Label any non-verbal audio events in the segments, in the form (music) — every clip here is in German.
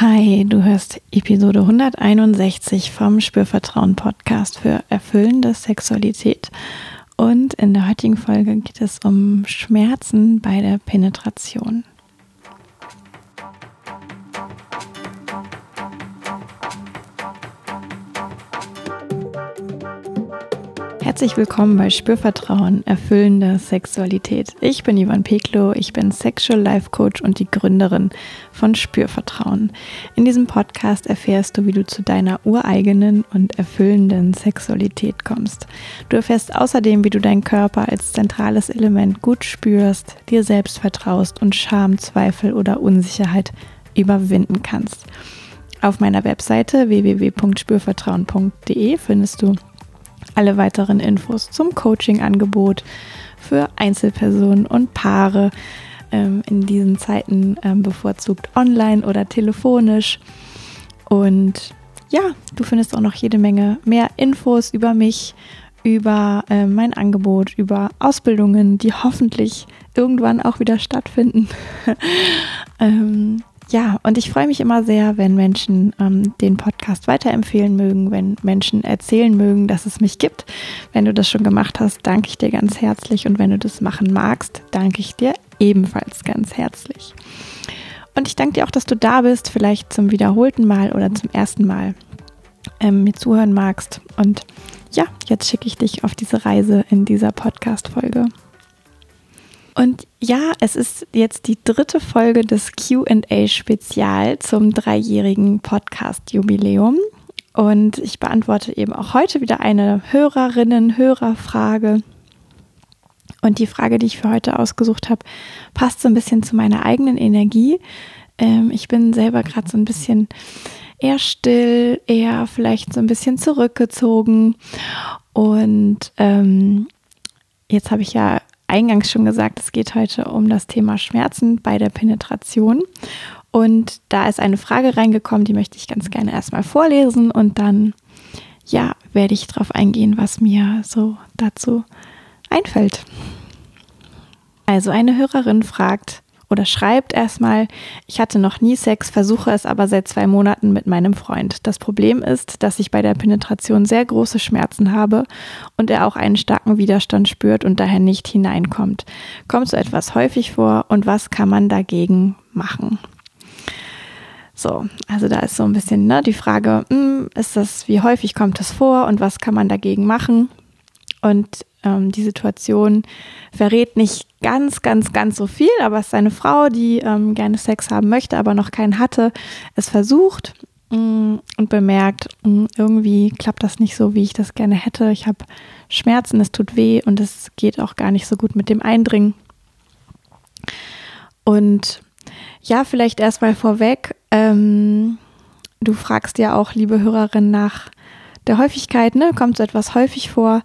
Hi, du hörst Episode 161 vom Spürvertrauen Podcast für erfüllende Sexualität. Und in der heutigen Folge geht es um Schmerzen bei der Penetration. Herzlich willkommen bei Spürvertrauen, erfüllende Sexualität. Ich bin Ivan Peklo, ich bin Sexual Life Coach und die Gründerin von Spürvertrauen. In diesem Podcast erfährst du, wie du zu deiner ureigenen und erfüllenden Sexualität kommst. Du erfährst außerdem, wie du deinen Körper als zentrales Element gut spürst, dir selbst vertraust und Scham, Zweifel oder Unsicherheit überwinden kannst. Auf meiner Webseite www.spürvertrauen.de findest du alle weiteren Infos zum Coaching-Angebot für Einzelpersonen und Paare ähm, in diesen Zeiten ähm, bevorzugt online oder telefonisch. Und ja, du findest auch noch jede Menge mehr Infos über mich, über äh, mein Angebot, über Ausbildungen, die hoffentlich irgendwann auch wieder stattfinden. (laughs) ähm, ja, und ich freue mich immer sehr, wenn Menschen ähm, den Podcast weiterempfehlen mögen, wenn Menschen erzählen mögen, dass es mich gibt. Wenn du das schon gemacht hast, danke ich dir ganz herzlich. Und wenn du das machen magst, danke ich dir ebenfalls ganz herzlich. Und ich danke dir auch, dass du da bist, vielleicht zum wiederholten Mal oder zum ersten Mal ähm, mir zuhören magst. Und ja, jetzt schicke ich dich auf diese Reise in dieser Podcast-Folge. Und ja, es ist jetzt die dritte Folge des QA-Spezial zum dreijährigen Podcast-Jubiläum. Und ich beantworte eben auch heute wieder eine Hörerinnen-Hörerfrage. Und die Frage, die ich für heute ausgesucht habe, passt so ein bisschen zu meiner eigenen Energie. Ähm, ich bin selber gerade so ein bisschen eher still, eher vielleicht so ein bisschen zurückgezogen. Und ähm, jetzt habe ich ja eingangs schon gesagt, es geht heute um das Thema Schmerzen bei der Penetration. Und da ist eine Frage reingekommen, die möchte ich ganz gerne erstmal vorlesen und dann, ja, werde ich darauf eingehen, was mir so dazu einfällt. Also eine Hörerin fragt, oder schreibt erstmal, ich hatte noch nie Sex, versuche es aber seit zwei Monaten mit meinem Freund. Das Problem ist, dass ich bei der Penetration sehr große Schmerzen habe und er auch einen starken Widerstand spürt und daher nicht hineinkommt. Kommt so etwas häufig vor und was kann man dagegen machen? So, also da ist so ein bisschen ne, die Frage, hm, ist das, wie häufig kommt das vor und was kann man dagegen machen? Und ähm, die Situation verrät nicht ganz, ganz, ganz so viel, aber es ist eine Frau, die ähm, gerne Sex haben möchte, aber noch keinen hatte, es versucht mh, mm, und bemerkt, mh, mm, irgendwie klappt das nicht so, wie ich das gerne hätte. Ich habe Schmerzen, es tut weh und es geht auch gar nicht so gut mit dem Eindringen. Und ja, vielleicht erstmal vorweg, ähm, du fragst ja auch, liebe Hörerin, nach der Häufigkeit, ne? Kommt so etwas häufig vor?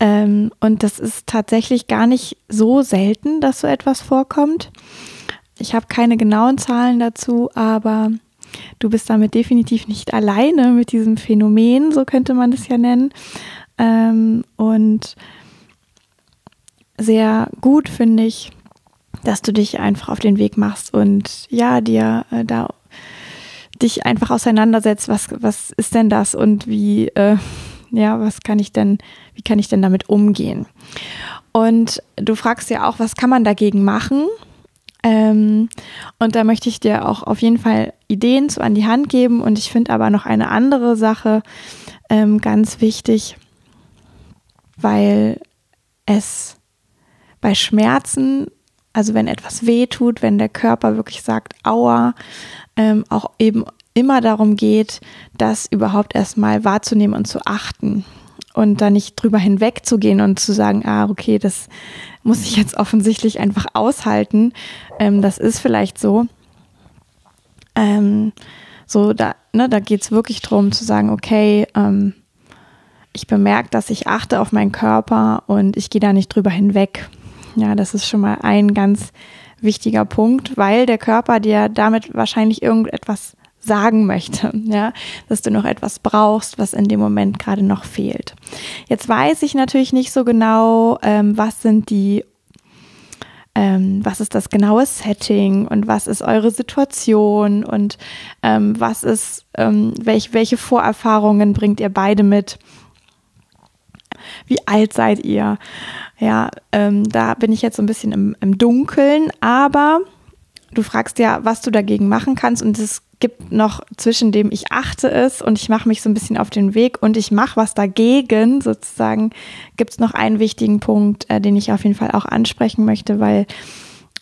Ähm, und das ist tatsächlich gar nicht so selten, dass so etwas vorkommt. Ich habe keine genauen Zahlen dazu, aber du bist damit definitiv nicht alleine mit diesem Phänomen, so könnte man es ja nennen. Ähm, und sehr gut finde ich, dass du dich einfach auf den Weg machst und ja, dir äh, da dich einfach auseinandersetzt, was, was ist denn das und wie, äh, ja, was kann ich denn, wie kann ich denn damit umgehen? Und du fragst ja auch, was kann man dagegen machen? Ähm, und da möchte ich dir auch auf jeden Fall Ideen zu an die Hand geben. Und ich finde aber noch eine andere Sache ähm, ganz wichtig, weil es bei Schmerzen, also wenn etwas weh tut, wenn der Körper wirklich sagt, aua, ähm, auch eben immer darum geht, das überhaupt erstmal wahrzunehmen und zu achten und da nicht drüber hinwegzugehen und zu sagen, ah, okay, das muss ich jetzt offensichtlich einfach aushalten. Ähm, das ist vielleicht so. Ähm, so, da, ne, da geht es wirklich darum zu sagen, okay, ähm, ich bemerke, dass ich achte auf meinen Körper und ich gehe da nicht drüber hinweg. Ja, das ist schon mal ein ganz wichtiger Punkt, weil der Körper dir damit wahrscheinlich irgendetwas sagen möchte, ja, dass du noch etwas brauchst, was in dem Moment gerade noch fehlt. Jetzt weiß ich natürlich nicht so genau, ähm, was sind die ähm, was ist das genaue Setting und was ist eure Situation und ähm, was ist, ähm, welch, welche Vorerfahrungen bringt ihr beide mit? Wie alt seid ihr? Ja, ähm, da bin ich jetzt so ein bisschen im, im Dunkeln, aber du fragst ja, was du dagegen machen kannst und es gibt noch zwischen dem ich achte es und ich mache mich so ein bisschen auf den Weg und ich mache was dagegen sozusagen, gibt es noch einen wichtigen Punkt, äh, den ich auf jeden Fall auch ansprechen möchte, weil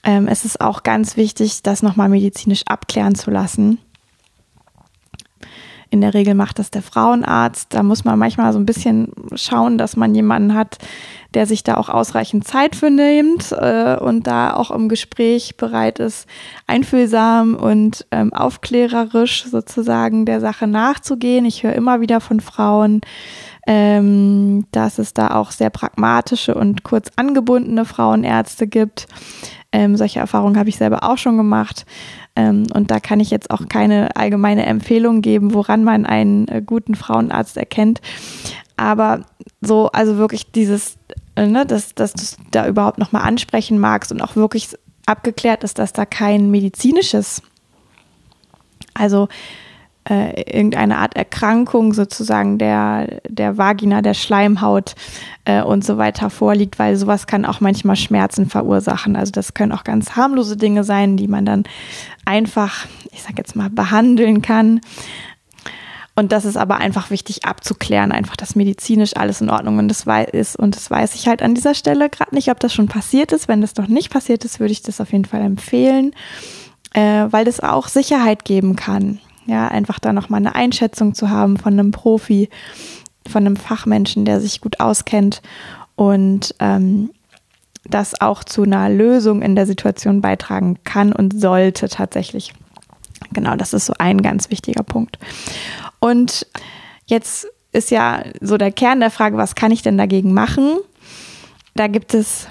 ähm, es ist auch ganz wichtig, das nochmal medizinisch abklären zu lassen. In der Regel macht das der Frauenarzt. Da muss man manchmal so ein bisschen schauen, dass man jemanden hat, der sich da auch ausreichend Zeit für nimmt äh, und da auch im Gespräch bereit ist, einfühlsam und ähm, aufklärerisch sozusagen der Sache nachzugehen. Ich höre immer wieder von Frauen, ähm, dass es da auch sehr pragmatische und kurz angebundene Frauenärzte gibt. Ähm, solche Erfahrungen habe ich selber auch schon gemacht. Ähm, und da kann ich jetzt auch keine allgemeine Empfehlung geben, woran man einen äh, guten Frauenarzt erkennt. Aber so, also wirklich dieses, äh, ne, dass, dass du es da überhaupt nochmal ansprechen magst und auch wirklich abgeklärt ist, dass da kein medizinisches, also äh, irgendeine Art Erkrankung sozusagen der, der Vagina, der Schleimhaut äh, und so weiter vorliegt, weil sowas kann auch manchmal Schmerzen verursachen. Also das können auch ganz harmlose Dinge sein, die man dann einfach, ich sag jetzt mal, behandeln kann. Und das ist aber einfach wichtig abzuklären, einfach, dass medizinisch alles in Ordnung und das ist. Und das weiß ich halt an dieser Stelle gerade nicht, ob das schon passiert ist. Wenn das noch nicht passiert ist, würde ich das auf jeden Fall empfehlen, äh, weil das auch Sicherheit geben kann. Ja, einfach da nochmal eine Einschätzung zu haben von einem Profi, von einem Fachmenschen, der sich gut auskennt und ähm, das auch zu einer Lösung in der Situation beitragen kann und sollte tatsächlich. Genau, das ist so ein ganz wichtiger Punkt. Und jetzt ist ja so der Kern der Frage, was kann ich denn dagegen machen? Da gibt es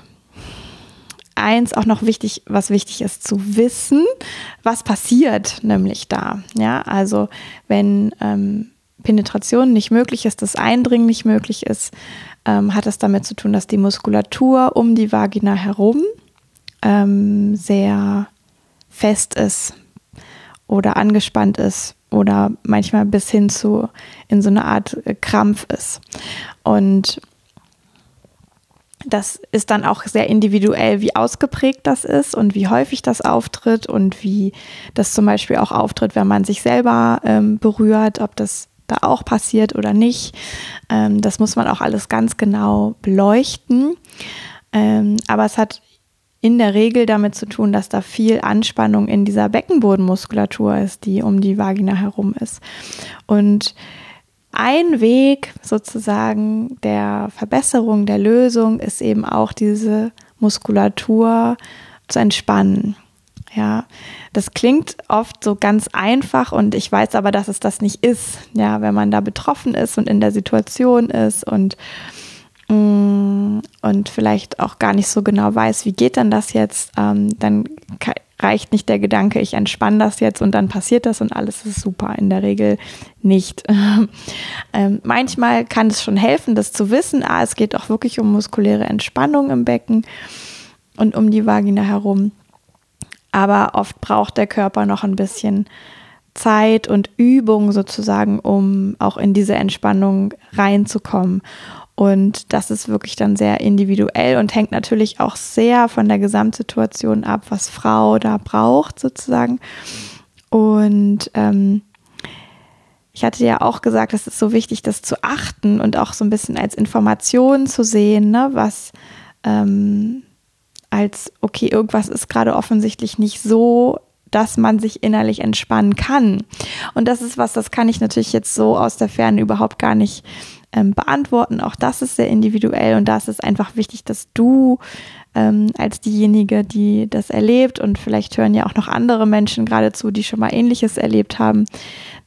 eins auch noch wichtig, was wichtig ist zu wissen, was passiert nämlich da. Ja, also wenn ähm, Penetration nicht möglich ist, das Eindringen nicht möglich ist, ähm, hat das damit zu tun, dass die Muskulatur um die Vagina herum ähm, sehr fest ist oder angespannt ist oder manchmal bis hin zu in so eine Art Krampf ist. Und das ist dann auch sehr individuell, wie ausgeprägt das ist und wie häufig das auftritt und wie das zum Beispiel auch auftritt, wenn man sich selber ähm, berührt, ob das da auch passiert oder nicht. Ähm, das muss man auch alles ganz genau beleuchten. Ähm, aber es hat in der Regel damit zu tun, dass da viel Anspannung in dieser Beckenbodenmuskulatur ist, die um die Vagina herum ist. Und ein Weg sozusagen der Verbesserung, der Lösung ist eben auch diese Muskulatur zu entspannen. Ja, das klingt oft so ganz einfach und ich weiß aber, dass es das nicht ist. Ja, wenn man da betroffen ist und in der Situation ist und mm, und vielleicht auch gar nicht so genau weiß, wie geht denn das jetzt, ähm, dann reicht nicht der Gedanke, ich entspanne das jetzt und dann passiert das und alles ist super. In der Regel nicht. (laughs) ähm, manchmal kann es schon helfen, das zu wissen. Ah, es geht auch wirklich um muskuläre Entspannung im Becken und um die Vagina herum. Aber oft braucht der Körper noch ein bisschen Zeit und Übung sozusagen, um auch in diese Entspannung reinzukommen. Und das ist wirklich dann sehr individuell und hängt natürlich auch sehr von der Gesamtsituation ab, was Frau da braucht sozusagen. Und ähm, ich hatte ja auch gesagt, es ist so wichtig, das zu achten und auch so ein bisschen als Information zu sehen, ne, was ähm, als, okay, irgendwas ist gerade offensichtlich nicht so, dass man sich innerlich entspannen kann. Und das ist was, das kann ich natürlich jetzt so aus der Ferne überhaupt gar nicht ähm, beantworten. Auch das ist sehr individuell und da ist es einfach wichtig, dass du ähm, als diejenige, die das erlebt und vielleicht hören ja auch noch andere Menschen geradezu, die schon mal Ähnliches erlebt haben,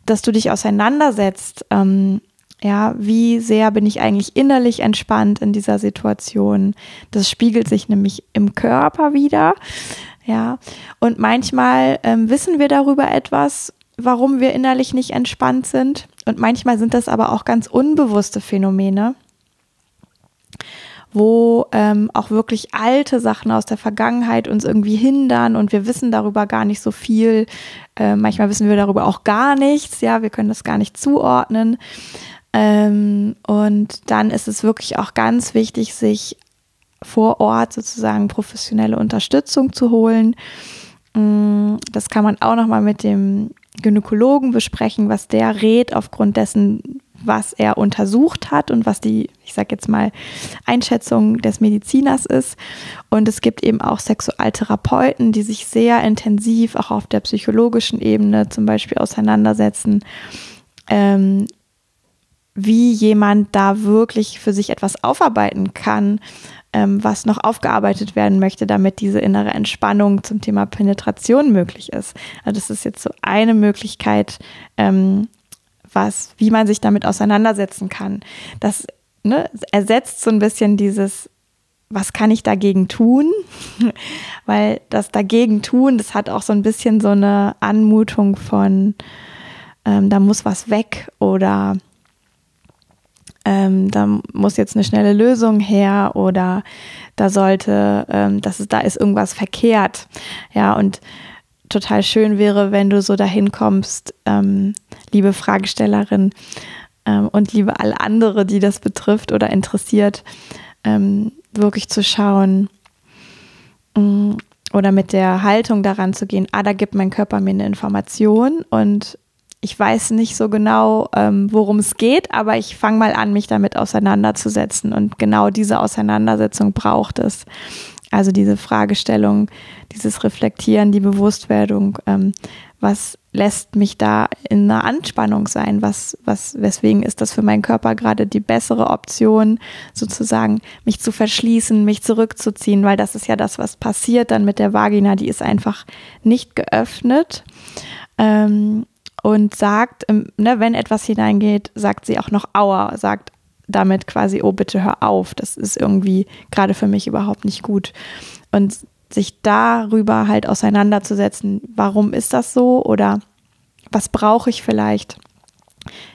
dass du dich auseinandersetzt. Ähm, ja, wie sehr bin ich eigentlich innerlich entspannt in dieser Situation? Das spiegelt sich nämlich im Körper wieder. Ja, und manchmal ähm, wissen wir darüber etwas, warum wir innerlich nicht entspannt sind. Und manchmal sind das aber auch ganz unbewusste Phänomene. wo ähm, auch wirklich alte Sachen aus der Vergangenheit uns irgendwie hindern und wir wissen darüber gar nicht so viel. Äh, manchmal wissen wir darüber auch gar nichts, ja, wir können das gar nicht zuordnen. Ähm, und dann ist es wirklich auch ganz wichtig, sich vor Ort sozusagen professionelle Unterstützung zu holen. Mm, das kann man auch nochmal mit dem Gynäkologen besprechen, was der rät aufgrund dessen, was er untersucht hat und was die, ich sage jetzt mal, Einschätzung des Mediziners ist. Und es gibt eben auch Sexualtherapeuten, die sich sehr intensiv auch auf der psychologischen Ebene zum Beispiel auseinandersetzen, ähm, wie jemand da wirklich für sich etwas aufarbeiten kann, ähm, was noch aufgearbeitet werden möchte, damit diese innere Entspannung zum Thema Penetration möglich ist. Also das ist jetzt so eine Möglichkeit, ähm, was, wie man sich damit auseinandersetzen kann. Das ne, ersetzt so ein bisschen dieses, was kann ich dagegen tun? (laughs) Weil das dagegen tun, das hat auch so ein bisschen so eine Anmutung von, ähm, da muss was weg oder ähm, da muss jetzt eine schnelle Lösung her oder da sollte, ähm, das ist, da ist irgendwas verkehrt. Ja, und total schön wäre, wenn du so dahin kommst, ähm, liebe Fragestellerin ähm, und liebe alle andere, die das betrifft oder interessiert, ähm, wirklich zu schauen mm, oder mit der Haltung daran zu gehen, ah, da gibt mein Körper mir eine Information und ich weiß nicht so genau, ähm, worum es geht, aber ich fange mal an, mich damit auseinanderzusetzen. Und genau diese Auseinandersetzung braucht es. Also diese Fragestellung, dieses Reflektieren, die Bewusstwerdung, ähm, was lässt mich da in einer Anspannung sein? Was, was, weswegen ist das für meinen Körper gerade die bessere Option, sozusagen mich zu verschließen, mich zurückzuziehen, weil das ist ja das, was passiert dann mit der Vagina, die ist einfach nicht geöffnet. Ähm, und sagt, ne, wenn etwas hineingeht, sagt sie auch noch Aua, sagt damit quasi, oh bitte hör auf, das ist irgendwie gerade für mich überhaupt nicht gut. Und sich darüber halt auseinanderzusetzen, warum ist das so oder was brauche ich vielleicht,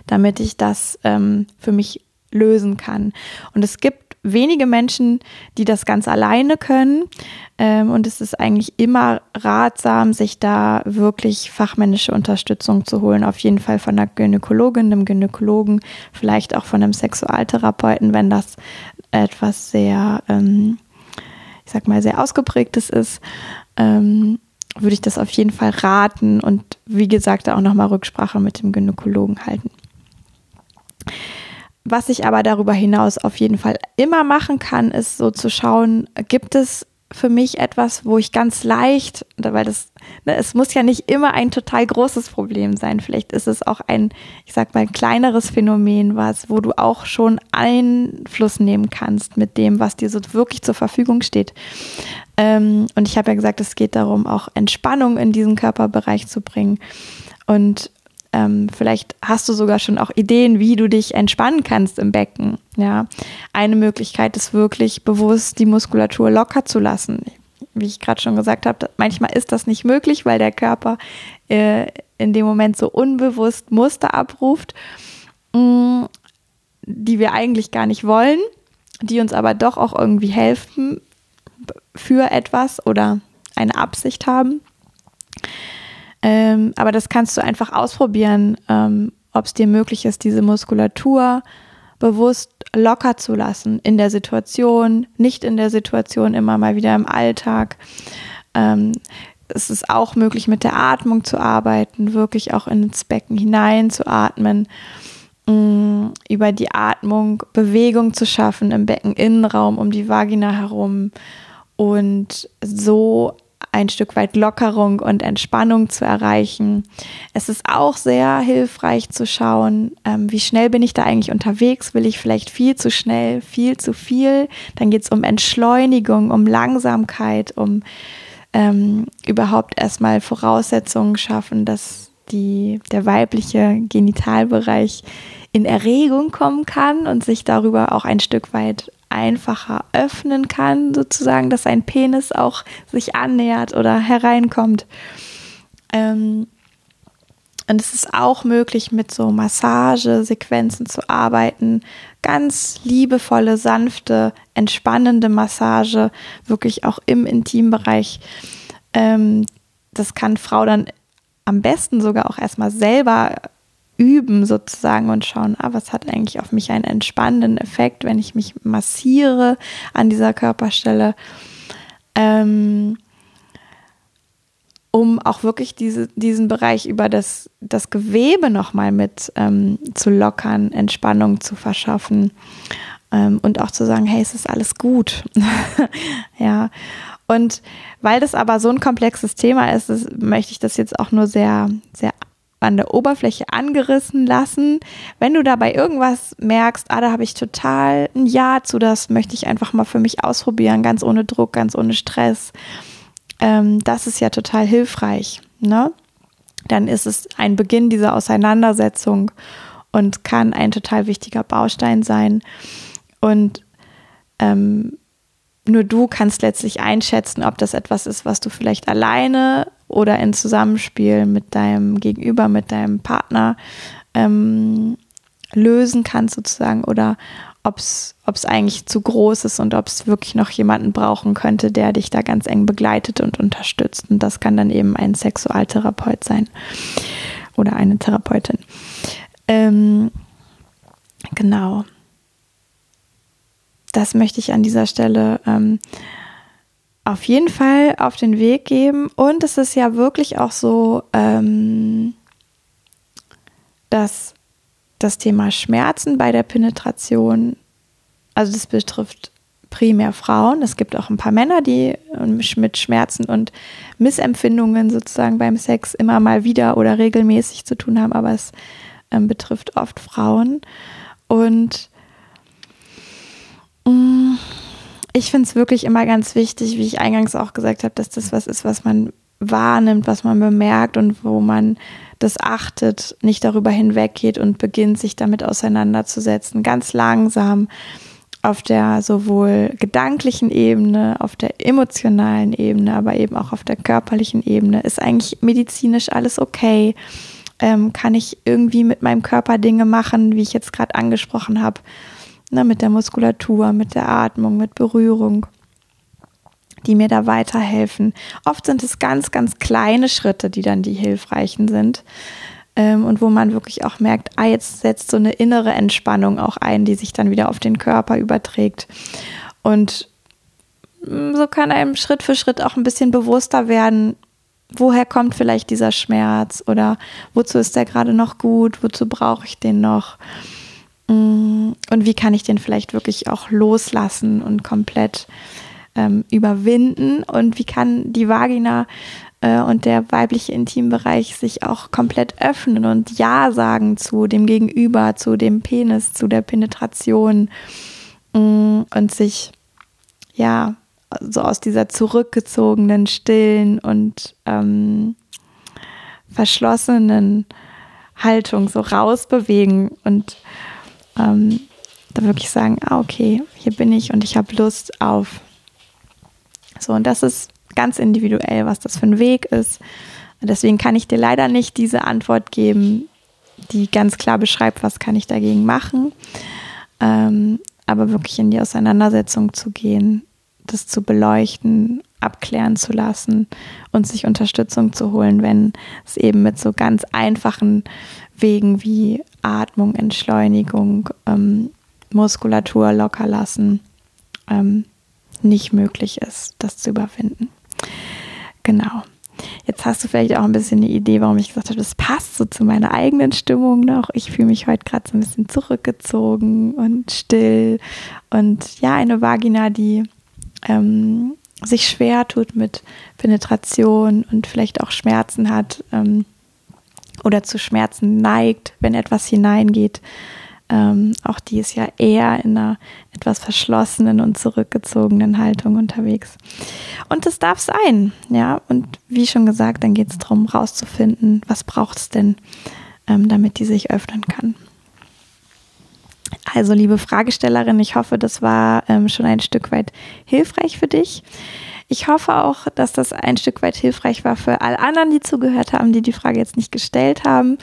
damit ich das ähm, für mich lösen kann. Und es gibt wenige Menschen, die das ganz alleine können. Ähm, und es ist eigentlich immer ratsam, sich da wirklich fachmännische Unterstützung zu holen. Auf jeden Fall von einer Gynäkologin, einem Gynäkologen, vielleicht auch von einem Sexualtherapeuten, wenn das etwas sehr, ähm, ich sag mal, sehr ausgeprägtes ist. Ähm, würde ich das auf jeden Fall raten und wie gesagt auch nochmal Rücksprache mit dem Gynäkologen halten. Was ich aber darüber hinaus auf jeden Fall immer machen kann, ist so zu schauen, gibt es für mich etwas, wo ich ganz leicht, weil das, ne, es muss ja nicht immer ein total großes Problem sein. Vielleicht ist es auch ein, ich sag mal, ein kleineres Phänomen, was, wo du auch schon Einfluss nehmen kannst mit dem, was dir so wirklich zur Verfügung steht. Ähm, und ich habe ja gesagt, es geht darum, auch Entspannung in diesen Körperbereich zu bringen. Und ähm, vielleicht hast du sogar schon auch Ideen, wie du dich entspannen kannst im Becken. Ja, eine Möglichkeit ist wirklich bewusst die Muskulatur locker zu lassen. Wie ich gerade schon gesagt habe, manchmal ist das nicht möglich, weil der Körper äh, in dem Moment so unbewusst Muster abruft, mh, mm, die wir eigentlich gar nicht wollen, die uns aber doch auch irgendwie helfen für etwas oder eine Absicht haben. Ähm, aber das kannst du einfach ausprobieren, ähm, ob es dir möglich ist, diese Muskulatur bewusst locker zu lassen in der Situation, nicht in der Situation, immer mal wieder im Alltag. Ähm, es ist auch möglich, mit der Atmung zu arbeiten, wirklich auch ins Becken hinein zu atmen, mm, über die Atmung Bewegung zu schaffen im Beckeninnenraum um die Vagina herum und so ein Stück weit Lockerung und Entspannung zu erreichen. Es ist auch sehr hilfreich zu schauen, ähm, wie schnell bin ich da eigentlich unterwegs? Will ich vielleicht viel zu schnell, viel zu viel? Dann geht es um Entschleunigung, um Langsamkeit, um ähm, überhaupt erstmal Voraussetzungen schaffen, dass die, der weibliche Genitalbereich in Erregung kommen kann und sich darüber auch ein Stück weit einfacher öffnen kann, sozusagen, dass ein Penis auch sich annähert oder hereinkommt. Ähm, und es ist auch möglich, mit so Massagesequenzen zu arbeiten. Ganz liebevolle, sanfte, entspannende Massage, wirklich auch im Intimbereich. Ähm, das kann Frau dann am besten sogar auch erstmal selber üben sozusagen und schauen, ah, was hat eigentlich auf mich einen entspannenden Effekt, wenn ich mich massiere an dieser Körperstelle. Ähm, um auch wirklich diese, diesen Bereich über das, das Gewebe nochmal mit ähm, zu lockern, Entspannung zu verschaffen ähm, und auch zu sagen, hey, es ist alles gut. (laughs) ja. Und weil das aber so ein komplexes Thema ist, ist, möchte ich das jetzt auch nur sehr, sehr an der Oberfläche angerissen lassen. Wenn du dabei irgendwas merkst, ah, da habe ich total ein Ja zu, das möchte ich einfach mal für mich ausprobieren, ganz ohne Druck, ganz ohne Stress ähm, das ist ja total hilfreich. Ne? Dann ist es ein Beginn dieser Auseinandersetzung und kann ein total wichtiger Baustein sein. Und ähm, nur du kannst letztlich einschätzen, ob das etwas ist, was du vielleicht alleine oder in Zusammenspiel mit deinem Gegenüber, mit deinem Partner ähm, lösen kannst sozusagen oder ob es eigentlich zu groß ist und ob es wirklich noch jemanden brauchen könnte, der dich da ganz eng begleitet und unterstützt. Und das kann dann eben ein Sexualtherapeut sein oder eine Therapeutin. Ähm, genau. Das möchte ich an dieser Stelle ähm, auf jeden Fall auf den Weg geben. Und es ist ja wirklich auch so, ähm, dass das Thema Schmerzen bei der Penetration, also das betrifft primär Frauen. Es gibt auch ein paar Männer, die ähm, mit Schmerzen und Missempfindungen sozusagen beim Sex immer mal wieder oder regelmäßig zu tun haben, aber es ähm, betrifft oft Frauen. Und mh, mm, ich finde es wirklich immer ganz wichtig, wie ich eingangs auch gesagt habe, dass das was ist, was man wahrnimmt, was man bemerkt und wo man das achtet, nicht darüber hinweggeht und beginnt, sich damit auseinanderzusetzen, ganz langsam auf der sowohl gedanklichen Ebene, auf der emotionalen Ebene, aber eben auch auf der körperlichen Ebene. Ist eigentlich medizinisch alles okay? Ähm, kann ich irgendwie mit meinem Körper Dinge machen, wie ich jetzt gerade angesprochen habe, ne, mit der Muskulatur, mit der Atmung, mit Berührung? die mir da weiterhelfen. Oft sind es ganz, ganz kleine Schritte, die dann die hilfreichen sind. Ähm, und wo man wirklich auch merkt, ah, jetzt setzt so eine innere Entspannung auch ein, die sich dann wieder auf den Körper überträgt. Und mm, so kann einem Schritt für Schritt auch ein bisschen bewusster werden, woher kommt vielleicht dieser Schmerz oder wozu ist der gerade noch gut, wozu brauche ich den noch und wie kann ich den vielleicht wirklich auch loslassen und komplett ähm, überwinden? Und wie kann die Vagina äh, und der weibliche Intimbereich sich auch komplett öffnen und Ja sagen zu dem Gegenüber, zu dem Penis, zu der Penetration? Mh, mm, und sich ja so aus dieser zurückgezogenen, stillen und ähm, verschlossenen Haltung so rausbewegen und ähm, da wirklich sagen, ah, okay, hier bin ich und ich habe Lust auf so, und das ist ganz individuell, was das für ein Weg ist. Deswegen kann ich dir leider nicht diese Antwort geben, die ganz klar beschreibt, was kann ich dagegen machen. Ähm, aber wirklich in die Auseinandersetzung zu gehen, das zu beleuchten, abklären zu lassen und sich Unterstützung zu holen, wenn es eben mit so ganz einfachen Wegen wie Atmung, Entschleunigung, ähm, Muskulatur locker lassen, ähm, nicht möglich ist, das zu überwinden. Genau. Jetzt hast du vielleicht auch ein bisschen eine Idee, warum ich gesagt habe, das passt so zu meiner eigenen Stimmung noch. Ich fühle mich heute gerade so ein bisschen zurückgezogen und still. Und ja, eine Vagina, die ähm, sich schwer tut mit Penetration und vielleicht auch Schmerzen hat ähm, oder zu Schmerzen neigt, wenn etwas hineingeht. Ähm, auch die ist ja eher in einer etwas verschlossenen und zurückgezogenen Haltung unterwegs. Und das darf sein, ja. Und wie schon gesagt, dann geht es darum, rauszufinden, was braucht es denn, ähm, damit die sich öffnen kann. Also, liebe Fragestellerin, ich hoffe, das war ähm, schon ein Stück weit hilfreich für dich. Ich hoffe auch, dass das ein Stück weit hilfreich war für alle anderen, die zugehört haben, die die Frage jetzt nicht gestellt haben.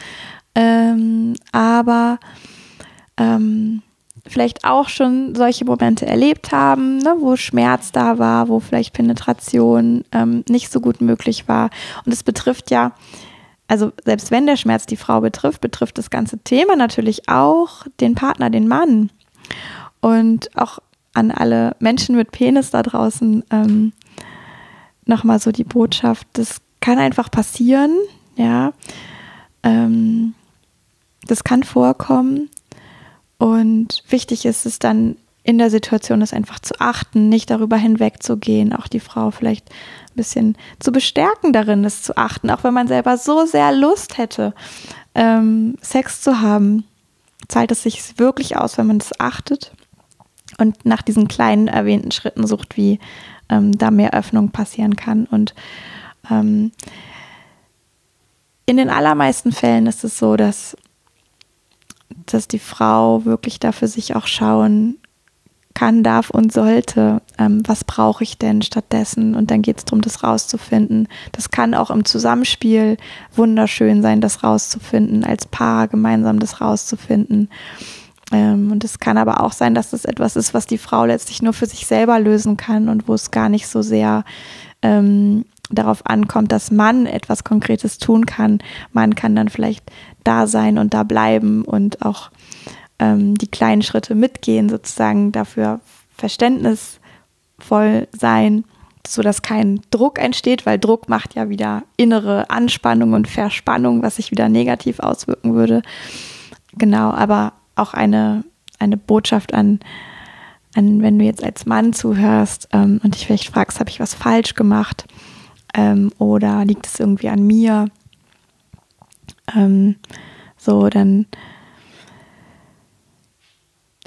Ähm, aber ähm, vielleicht auch schon solche Momente erlebt haben, ne, wo Schmerz da war, wo vielleicht Penetration ähm, nicht so gut möglich war. Und es betrifft ja, also selbst wenn der Schmerz die Frau betrifft, betrifft das ganze Thema natürlich auch den Partner, den Mann. Und auch an alle Menschen mit Penis da draußen ähm, nochmal so die Botschaft, das kann einfach passieren, ja. Ähm, das kann vorkommen und wichtig ist es dann in der Situation, das einfach zu achten, nicht darüber hinwegzugehen, auch die Frau vielleicht ein bisschen zu bestärken darin, das zu achten, auch wenn man selber so sehr Lust hätte, ähm, Sex zu haben, zahlt es sich wirklich aus, wenn man das achtet und nach diesen kleinen erwähnten Schritten sucht, wie ähm, da mehr Öffnung passieren kann. Und ähm, in den allermeisten Fällen ist es so, dass dass die Frau wirklich dafür sich auch schauen kann, darf und sollte, ähm, was brauche ich denn stattdessen? Und dann geht es darum, das rauszufinden. Das kann auch im Zusammenspiel wunderschön sein, das rauszufinden, als Paar gemeinsam das rauszufinden. Ähm, und es kann aber auch sein, dass das etwas ist, was die Frau letztlich nur für sich selber lösen kann und wo es gar nicht so sehr ähm, darauf ankommt, dass man etwas Konkretes tun kann. Man kann dann vielleicht da sein und da bleiben und auch ähm, die kleinen Schritte mitgehen, sozusagen dafür verständnisvoll sein, sodass kein Druck entsteht, weil Druck macht ja wieder innere Anspannung und Verspannung, was sich wieder negativ auswirken würde. Genau, aber auch eine, eine Botschaft an, an, wenn du jetzt als Mann zuhörst ähm, und dich vielleicht fragst, habe ich was falsch gemacht ähm, oder liegt es irgendwie an mir? Ähm, so, dann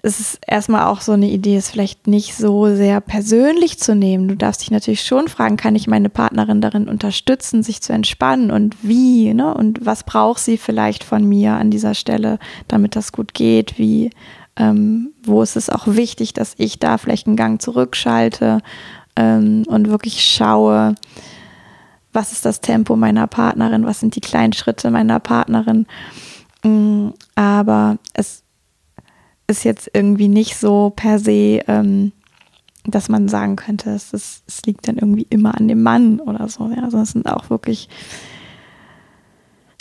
ist es erstmal auch so eine Idee, es vielleicht nicht so sehr persönlich zu nehmen. Du darfst dich natürlich schon fragen, kann ich meine Partnerin darin unterstützen, sich zu entspannen und wie, ne? Und was braucht sie vielleicht von mir an dieser Stelle, damit das gut geht? Wie, ähm, wo ist es auch wichtig, dass ich da vielleicht einen Gang zurückschalte ähm, und wirklich schaue, was ist das Tempo meiner Partnerin, was sind die kleinen Schritte meiner Partnerin. Mm, aber es ist jetzt irgendwie nicht so per se, ähm, dass man sagen könnte, es, ist, es liegt dann irgendwie immer an dem Mann oder so. Ja, also es sind auch wirklich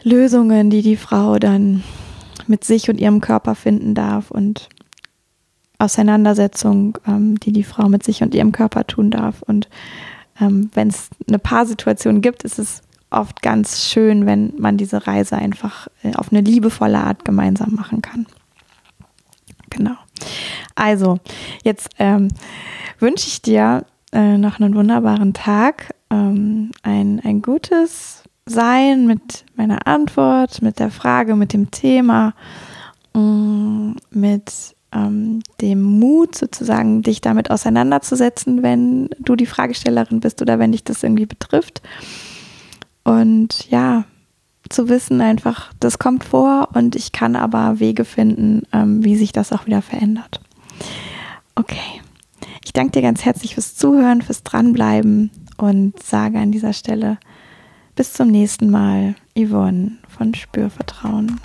Lösungen, die die Frau dann mit sich und ihrem Körper finden darf und Auseinandersetzung, ähm, die die Frau mit sich und ihrem Körper tun darf. Und ähm, wenn es eine Paarsituation gibt, ist es oft ganz schön, wenn man diese Reise einfach äh, auf eine liebevolle Art gemeinsam machen kann. Genau. Also, jetzt ähm, wünsche ich dir äh, noch einen wunderbaren Tag, ähm, ein, ein gutes Sein mit meiner Antwort, mit der Frage, mit dem Thema, ähm, mit ähm, dem Mut sozusagen, dich damit auseinanderzusetzen, wenn du die Fragestellerin bist oder wenn dich das irgendwie betrifft. Und ja, zu wissen einfach, das kommt vor und ich kann aber Wege finden, ähm, wie sich das auch wieder verändert. Okay. Ich danke dir ganz herzlich fürs Zuhören, fürs Dranbleiben und sage an dieser Stelle bis zum nächsten Mal, Yvonne von Spürvertrauen.